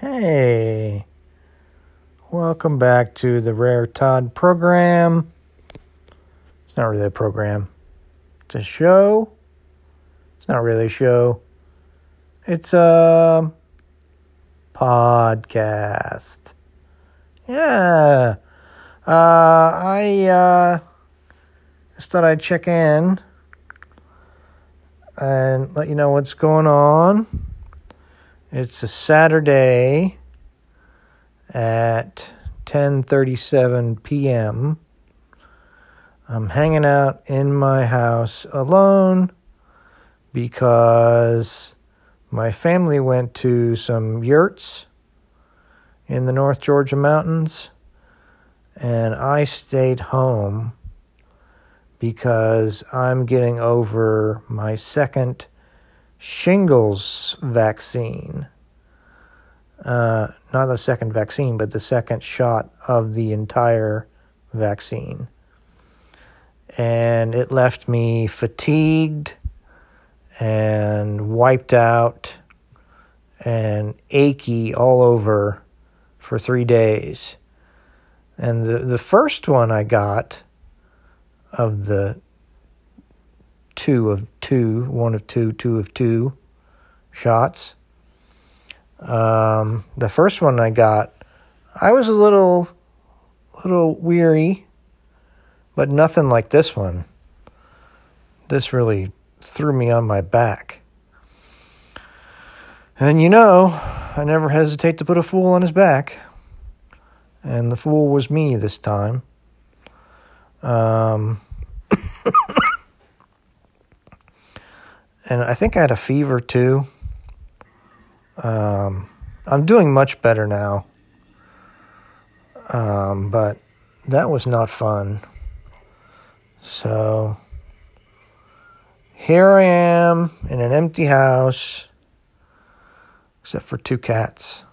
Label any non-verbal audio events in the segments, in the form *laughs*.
Hey, welcome back to the Rare Todd program. It's not really a program, it's a show. It's not really a show, it's a podcast. Yeah. Uh, I uh, just thought I'd check in and let you know what's going on. It's a Saturday at 10:37 p.m. I'm hanging out in my house alone because my family went to some yurts in the North Georgia mountains and I stayed home because I'm getting over my second shingles vaccine. Uh, not the second vaccine, but the second shot of the entire vaccine. And it left me fatigued and wiped out and achy all over for three days. And the, the first one I got of the two of two, one of two, two of two shots. Um, the first one I got, I was a little, little weary, but nothing like this one. This really threw me on my back. And you know, I never hesitate to put a fool on his back. And the fool was me this time. Um, and I think I had a fever too. Um, I'm doing much better now. Um, but that was not fun. So here I am in an empty house, except for two cats,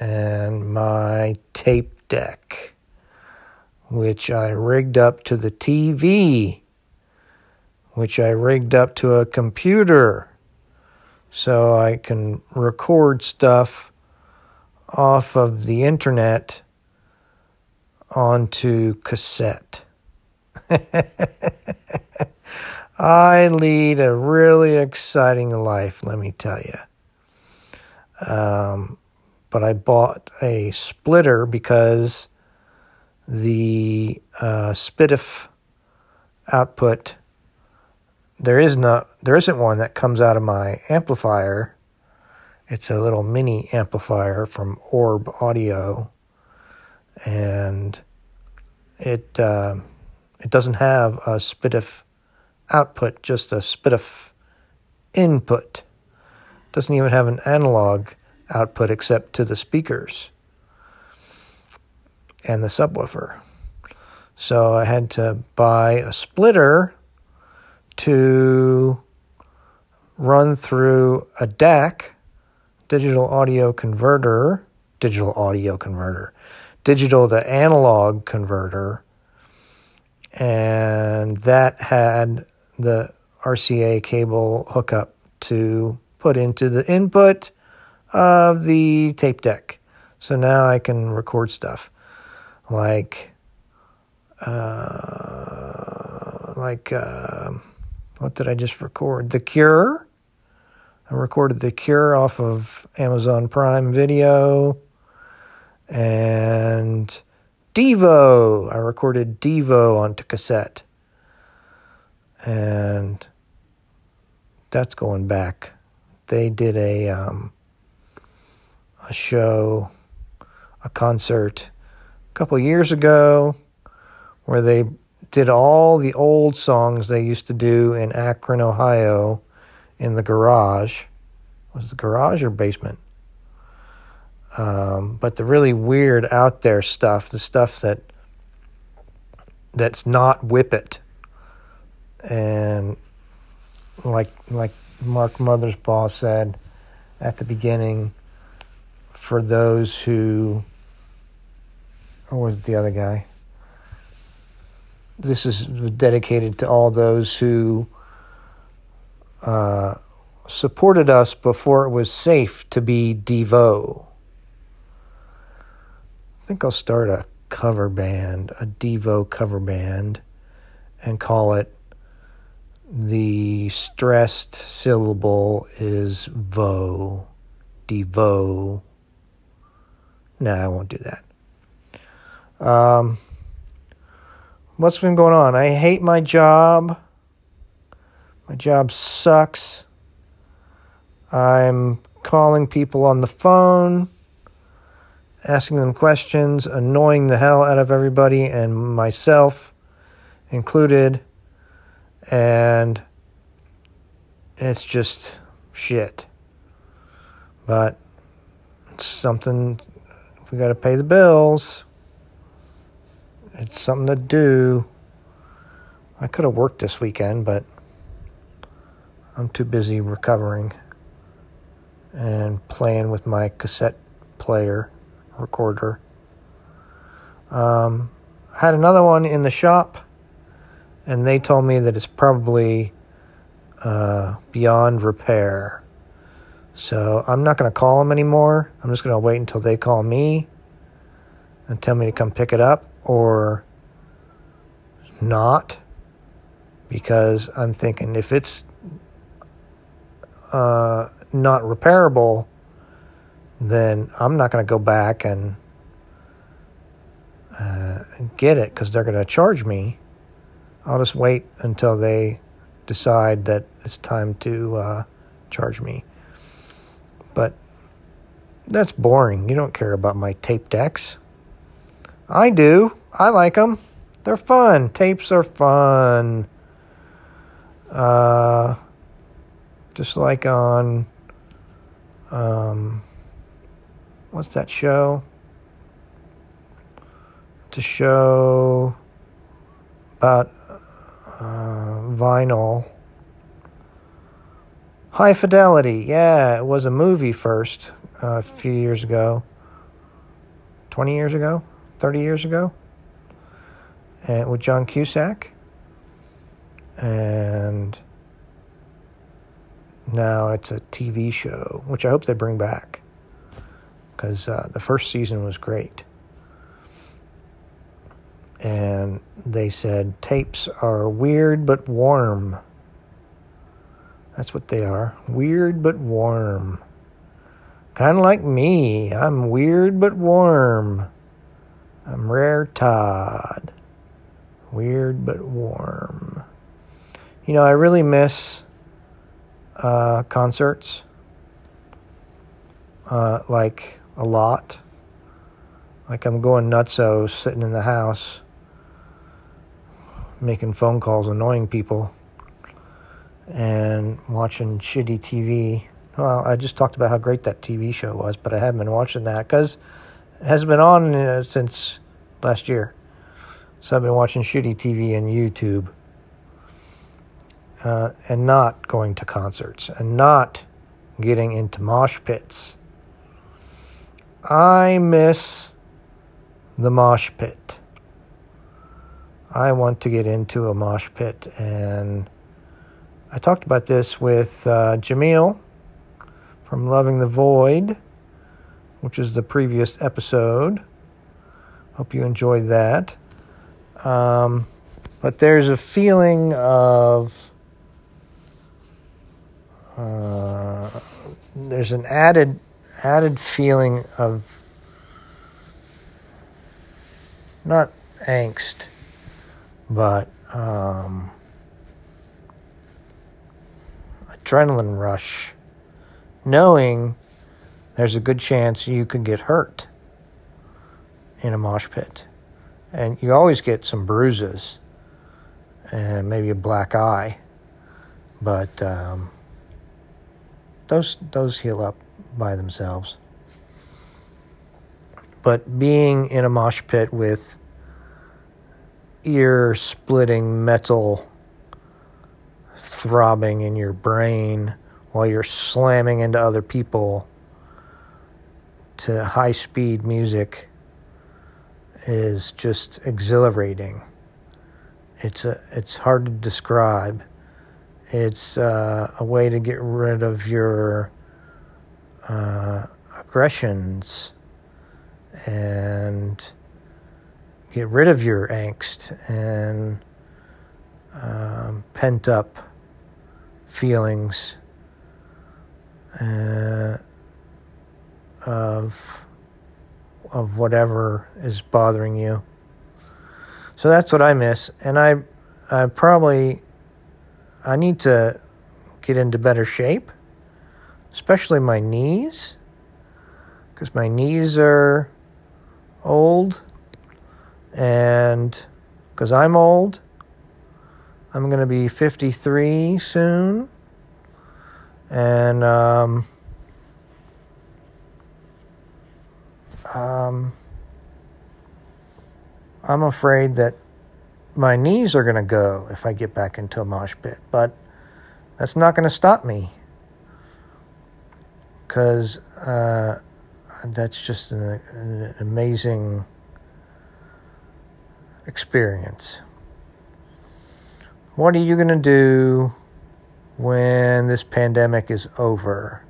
and my tape deck, which I rigged up to the TV which I rigged up to a computer so I can record stuff off of the internet onto cassette. *laughs* I lead a really exciting life, let me tell you. Um, but I bought a splitter because the uh, SPDIF output there is not there isn't one that comes out of my amplifier. It's a little mini amplifier from Orb Audio, and it uh, it doesn't have a SPDIF output, just a SPDIF input. It doesn't even have an analog output except to the speakers and the subwoofer. So I had to buy a splitter to run through a DAC, digital audio converter, digital audio converter, digital to analog converter, and that had the RCA cable hookup to put into the input of the tape deck. So now I can record stuff like uh, like uh, what did I just record? The Cure. I recorded The Cure off of Amazon Prime Video. And Devo. I recorded Devo onto cassette. And that's going back. They did a um, a show, a concert a couple years ago where they did all the old songs they used to do in Akron, Ohio, in the garage. Was the garage or basement? Um, but the really weird out there stuff, the stuff that that's not Whip It, and like like Mark Mothersbaugh said at the beginning, for those who, or was the other guy? This is dedicated to all those who uh, supported us before it was safe to be Devo. I think I'll start a cover band, a Devo cover band, and call it the stressed syllable is vo, devo. No, I won't do that. Um, what's been going on? I hate my job. My job sucks. I'm calling people on the phone, asking them questions, annoying the hell out of everybody and myself included. And it's just shit. But it's something we got to pay the bills. It's something to do. I could have worked this weekend, but I'm too busy recovering and playing with my cassette player recorder. Um, I had another one in the shop, and they told me that it's probably uh, beyond repair. So I'm not going to call them anymore. I'm just going to wait until they call me and tell me to come pick it up or not because I'm thinking if it's uh, not repairable, then I'm not going to go back and uh, get it because they're going to charge me. I'll just wait until they decide that it's time to uh, charge me. But that's boring. You don't care about my tape decks. I do. I like them. They're fun. Tapes are fun. Uh, just like on um, what's that show? To show about uh, vinyl. High Fidelity, yeah, it was a movie first uh, a few years ago. 20 years ago? 30 years ago? And with John Cusack. And now it's a TV show, which I hope they bring back because uh, the first season was great. And they said tapes are weird but warm. That's what they are weird but warm. Kind of like me. I'm weird but warm. I'm Rare Todd. Weird but warm. You know, I really miss uh, concerts, uh, like a lot. Like I'm going nutso sitting in the house, making phone calls, annoying people, and watching shitty TV. Well, I just talked about how great that TV show was, but I haven't been watching that because hasn't been on uh, since last year. So I've been watching shitty TV and YouTube uh, and not going to concerts and not getting into mosh pits. I miss the mosh pit. I want to get into a mosh pit, and I talked about this with uh, Jameel from Loving the Void, which is the previous episode. Hope you enjoyed that. Um, but there's a feeling of uh, there's an added added feeling of not angst, but um, adrenaline rush, knowing there's a good chance you could get hurt in a mosh pit. And you always get some bruises and maybe a black eye, but um, those those heal up by themselves. But being in a mosh pit with ear splitting metal throbbing in your brain while you're slamming into other people to high speed music is just exhilarating. It's a it's hard to describe It's uh, a way to get rid of your uh, aggressions and get rid of your angst and um, pent up feelings uh, of of whatever is bothering you. So that's what I miss, and I I probably I need to get into better shape, especially my knees, because my knees are old, and because I'm old, I'm going to be 53 soon, and um, um, I'm afraid that my knees are going to go if I get back into a mosh pit, but that's not going to stop me because uh, that's just an, an amazing experience. What are you going to do when this pandemic is over?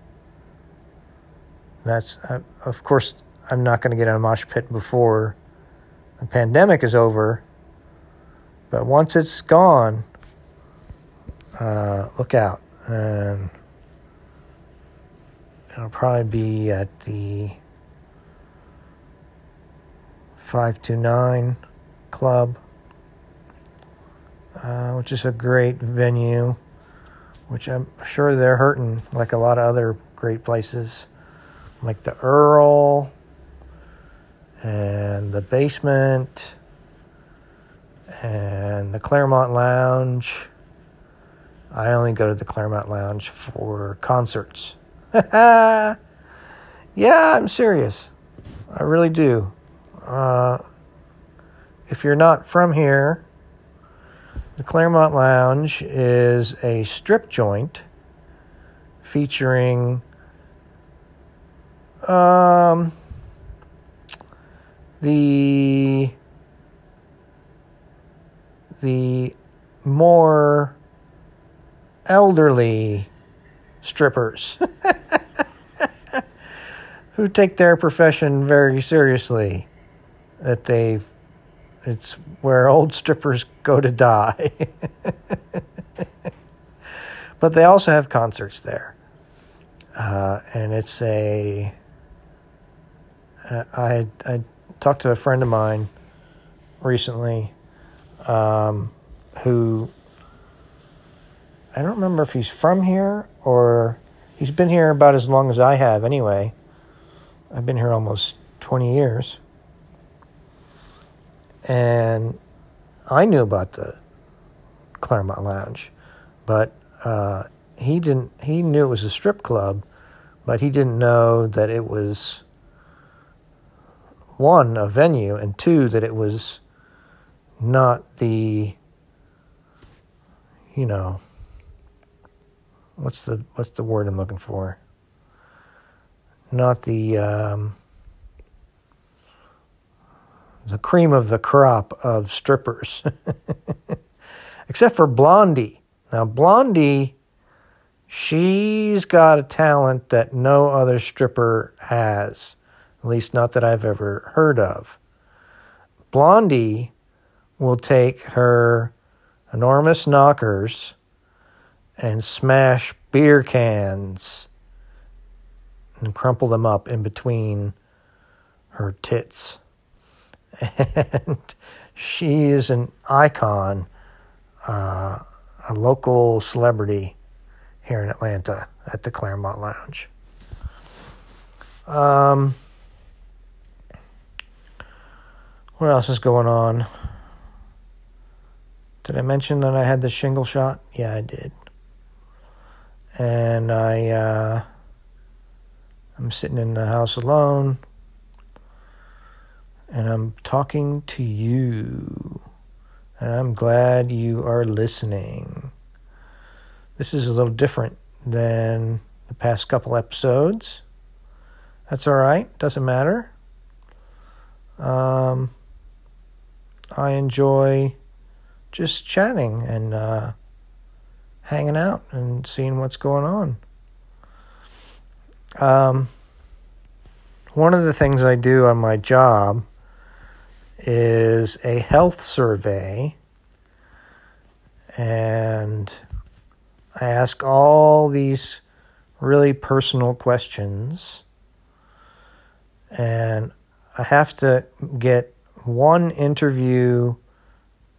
That's, uh, of course, I'm not going to get in a mosh pit before the pandemic is over. But once it's gone, uh, look out. And it'll probably be at the 529 Club, uh, which is a great venue, which I'm sure they're hurting like a lot of other great places, like the Earl and the basement and the Clermont Lounge. I only go to the Clermont Lounge for concerts. *laughs* yeah, I'm serious. I really do. Uh, if you're not from here, the Clermont Lounge is a strip joint featuring um, the the more elderly strippers *laughs* who take their profession very seriously that they it's where old strippers go to die. *laughs* But they also have concerts there. Uh, and it's a uh, I, I talked to a friend of mine recently um, who I don't remember if he's from here or he's been here about as long as I have anyway. I've been here almost 20 years. And I knew about the Clermont Lounge, but uh, he didn't. He knew it was a strip club, but he didn't know that it was one a venue and two that it was not the you know what's the what's the word I'm looking for? Not the um, the cream of the crop of strippers, *laughs* except for Blondie. Now Blondie, she's got a talent that no other stripper has, at least not that I've ever heard of. Blondie will take her enormous knockers and smash beer cans and crumple them up in between her tits. And she is an icon, uh, a local celebrity here in Atlanta at the Clermont Lounge. Um, what else is going on? Did I mention that I had the shingle shot? Yeah, I did. And I, uh, I'm sitting in the house alone, and I'm talking to you. And I'm glad you are listening. This is a little different than the past couple episodes. That's all right, doesn't matter. Um, I enjoy just chatting and uh, hanging out and seeing what's going on. Um, one of the things I do on my job is a health survey, and I ask all these really personal questions, and I have to get one interview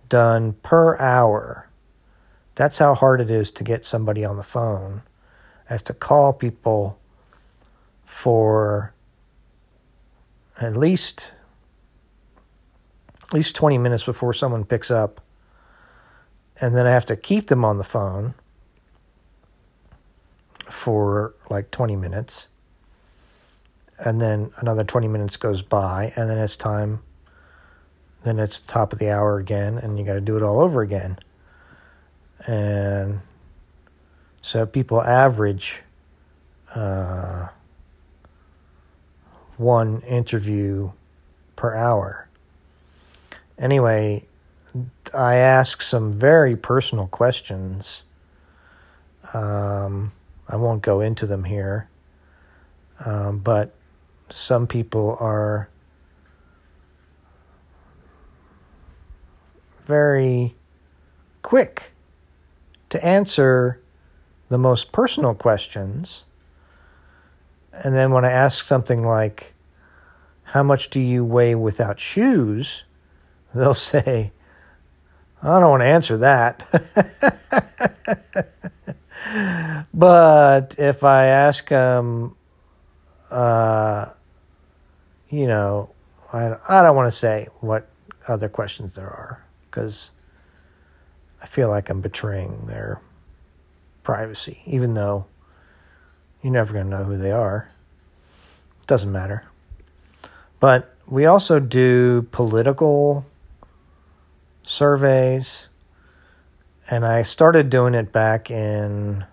done per hour. That's how hard it is to get somebody on the phone. I have to call people for at least at least 20 minutes before someone picks up and then I have to keep them on the phone for like 20 minutes and then another 20 minutes goes by and then it's time then it's top of the hour again and you got to do it all over again. And so people average uh, one interview per hour. Anyway i ask some very personal questions. Um, i won't go into them here um, but some people are very quick to answer the most personal questions. And then when I ask something like, How much do you weigh without shoes? they'll *laughs* say, I don't want to answer that. *laughs* but if I ask them, uh, you know, I, I don't want to say what other questions there are because I feel like I'm betraying their privacy, even though you're never going to know who they are. It Doesn't matter. But we also do political surveys, and I started doing it back in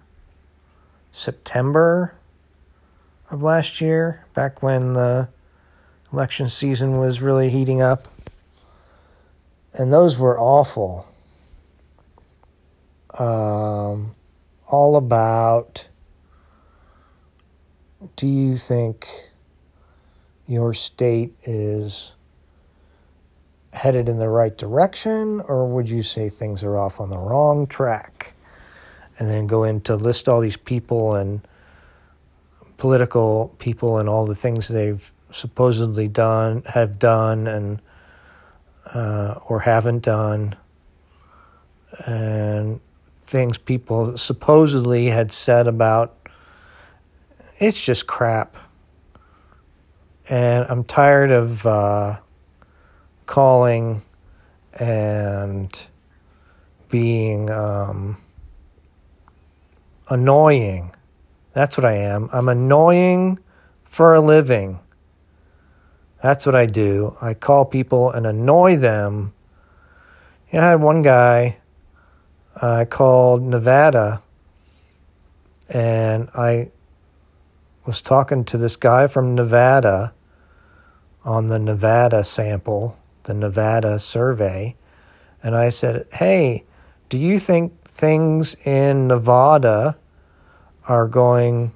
September of last year, back when the election season was really heating up. And those were awful. Um, all about do you think your state is headed in the right direction, or would you say things are off on the wrong track? And then go into list all these people and political people and all the things they've supposedly done, have done, and uh, or haven't done, and things people supposedly had said about it's just crap. And I'm tired of uh, calling and being um, annoying. That's what I am. I'm annoying for a living. That's what I do. I call people and annoy them. You know, I had one guy I called Nevada and I was talking to this guy from Nevada on the Nevada sample, the Nevada survey, and I said, Hey, do you think things in Nevada are going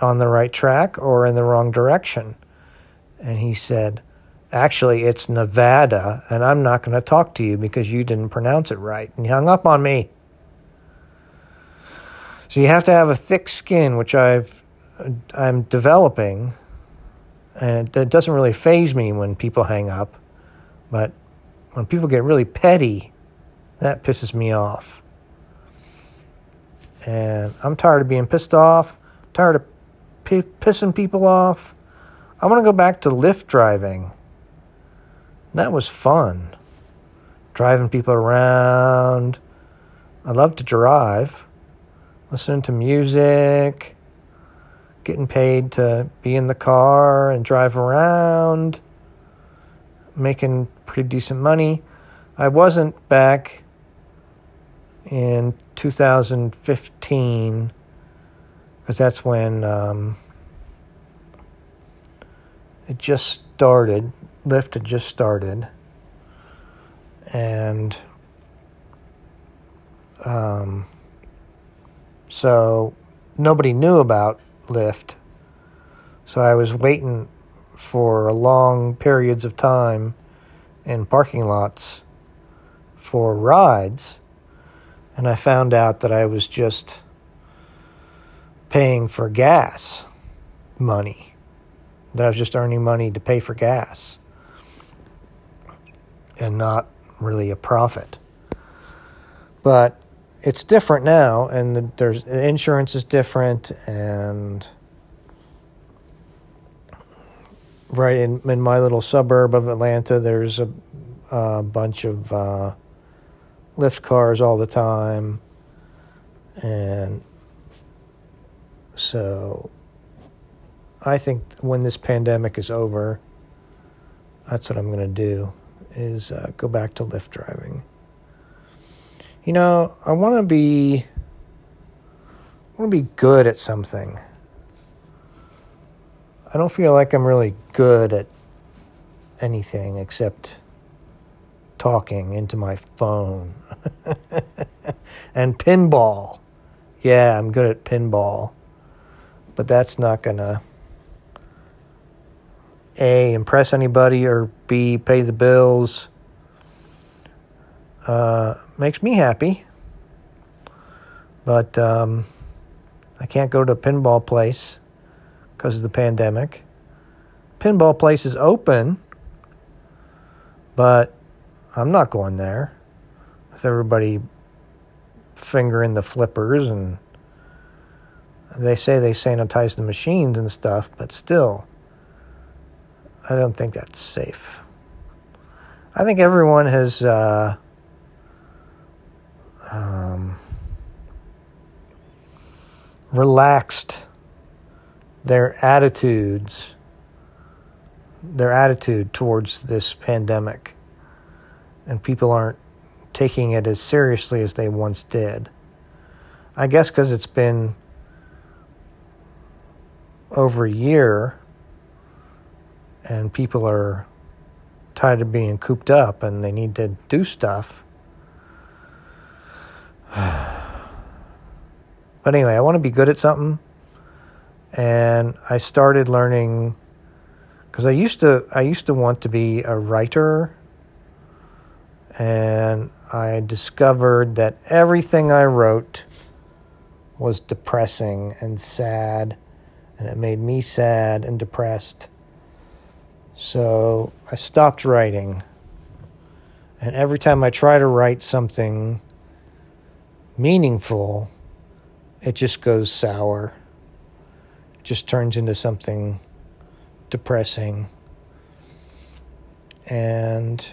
on the right track or in the wrong direction? And he said, Actually, it's Nevada, and I'm not going to talk to you because you didn't pronounce it right. And he hung up on me. So you have to have a thick skin, which I've I'm developing, and it, doesn't really phase me when people hang up, but when people get really petty, that pisses me off. And I'm tired of being pissed off, tired of p- pissing people off. I want to go back to Lyft driving. That was fun. Driving people around. I love to drive. Listening to music. Getting paid to be in the car and drive around. Making pretty decent money. I wasn't back in 2015 because that's when um, it just started Lyft had just started, and um, So nobody knew about Lyft. So I was waiting for long periods of time in parking lots for rides. And I found out that I was just paying for gas money, that I was just earning money to pay for gas and not really a profit. But it's different now, and the, there's insurance is different, and right in in my little suburb of Atlanta, there's a, a bunch of uh, Lyft cars all the time, and so I think when this pandemic is over, that's what I'm going to do is uh, go back to Lyft driving. You know, I want to be I want to be good at something. I don't feel like I'm really good at anything except talking into my phone. *laughs* and pinball. Yeah, I'm good at pinball. But that's not going to A, impress anybody, or B, pay the bills. Uh, makes me happy. But um, I can't go to a pinball place because of the pandemic. Pinball place is open, but I'm not going there with everybody fingering the flippers and they say they sanitize the machines and stuff, but still, I don't think that's safe. I think everyone has uh, um, relaxed their attitudes, their attitude towards this pandemic, and people aren't taking it as seriously as they once did. I guess because it's been over a year and people are tired of being cooped up and they need to do stuff. *sighs* but anyway, I want to be good at something. And I started learning cuz I used to I used to want to be a writer and I discovered that everything I wrote was depressing and sad and it made me sad and depressed. So I stopped writing. And every time I try to write something meaningful, it just goes sour. It just turns into something depressing. And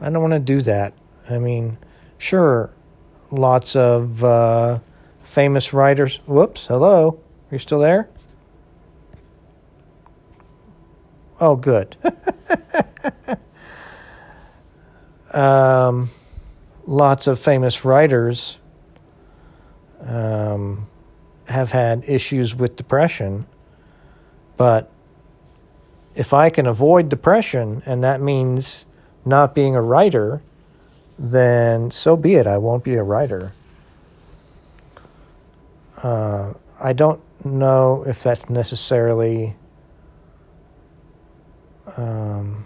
I don't want to do that. I mean, sure, lots of uh, famous writers. Whoops, hello. Are you still there? Oh, good. *laughs* um, lots of famous writers um, have had issues with depression, but if I can avoid depression and that means not being a writer, then so be it. I won't be a writer. Uh, I don't know if that's necessarily um,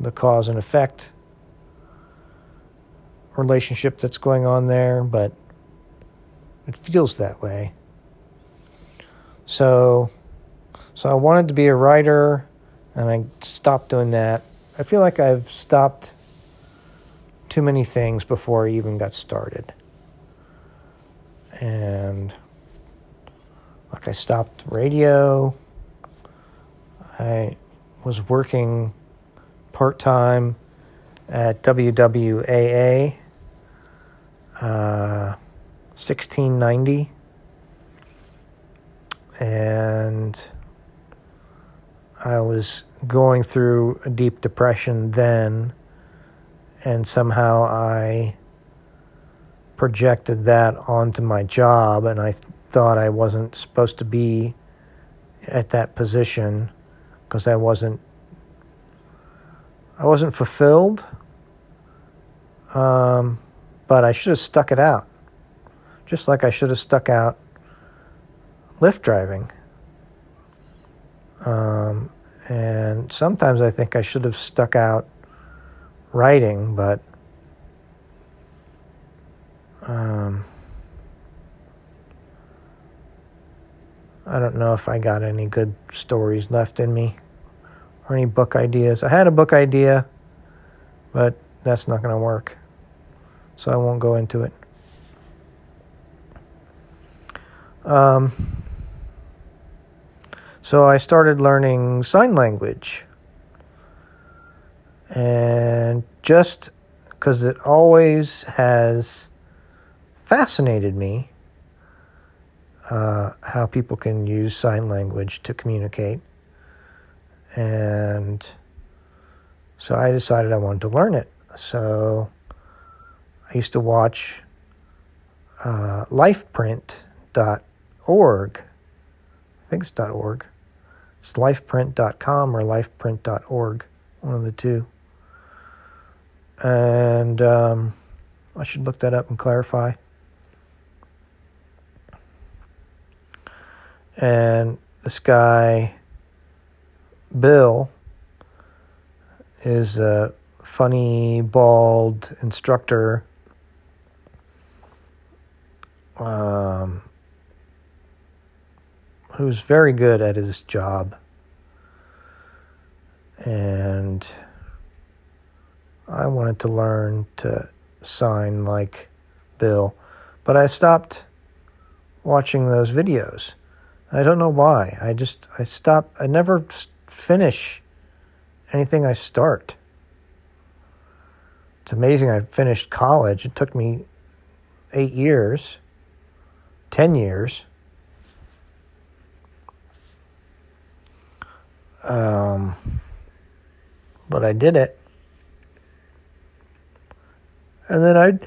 the cause and effect relationship that's going on there, but it feels that way. So, so I wanted to be a writer, and I stopped doing that. I feel like I've stopped too many things before I even got started, and like I stopped radio. I was working part time at WWAA uh, 1690 and I was going through a deep depression then and somehow I projected that onto my job and I thought I wasn't supposed to be at that position because I wasn't I wasn't fulfilled. Um, but I should have stuck it out. just like I should have stuck out Lyft driving. Um, and sometimes I think I should have stuck out writing, but um, I don't know if I got any good stories left in me or any book ideas. I had a book idea, but that's not going to work. So I won't go into it. Um, so I started learning sign language. And just because it always has fascinated me uh, how people can use sign language to communicate. And so I decided I wanted to learn it. So I used to watch uh, lifeprint.org. I think it's .org. It's lifeprint.com or lifeprint.org, one of the two. And um, I should look that up and clarify. And this guy, Bill, is a funny, bald instructor. Um, who's very good at his job. And I wanted to learn to sign like Bill, but I stopped watching those videos. I don't know why. I just I stop. I never finish anything I start. It's amazing. I finished college. It took me eight years, ten years. Um, but I did it. And then I.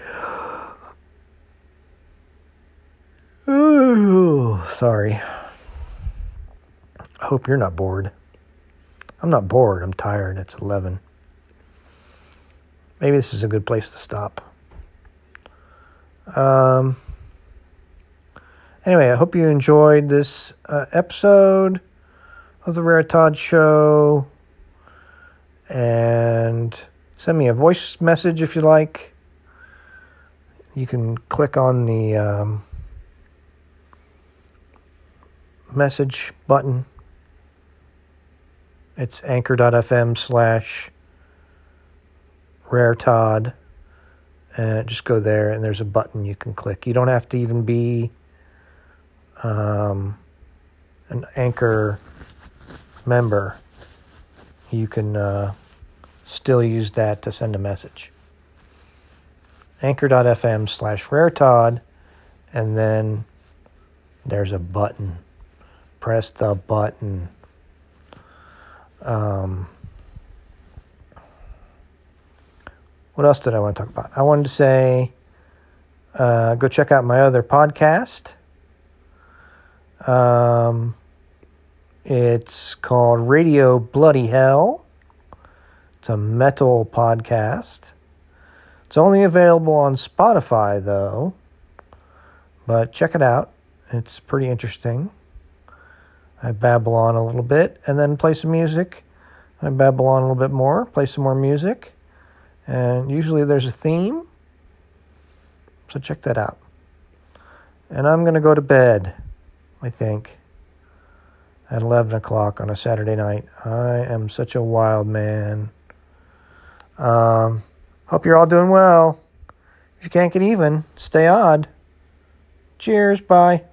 Oh, *sighs* *sighs* sorry. I hope you're not bored. I'm not bored. I'm tired. It's 11. Maybe this is a good place to stop. Um, anyway, I hope you enjoyed this uh, episode of the Rare Todd Show. And send me a voice message if you like. You can click on the um, message button it's anchor.fm slash rare Todd. And just go there, and there's a button you can click. You don't have to even be um, an anchor member. You can uh, still use that to send a message. Anchor.fm slash rare Todd, and then there's a button. Press the button. Um, what else did I want to talk about? I wanted to say uh, go check out my other podcast. Um, it's called Radio Bloody Hell. It's a metal podcast. It's only available on Spotify, though. But check it out. It's pretty interesting. I babble on a little bit and then play some music. I babble on a little bit more, play some more music. And usually there's a theme. So check that out. And I'm going to go to bed, I think, at 11 o'clock on a Saturday night. I am such a wild man. Um, hope you're all doing well. If you can't get even, stay odd. Cheers. Bye.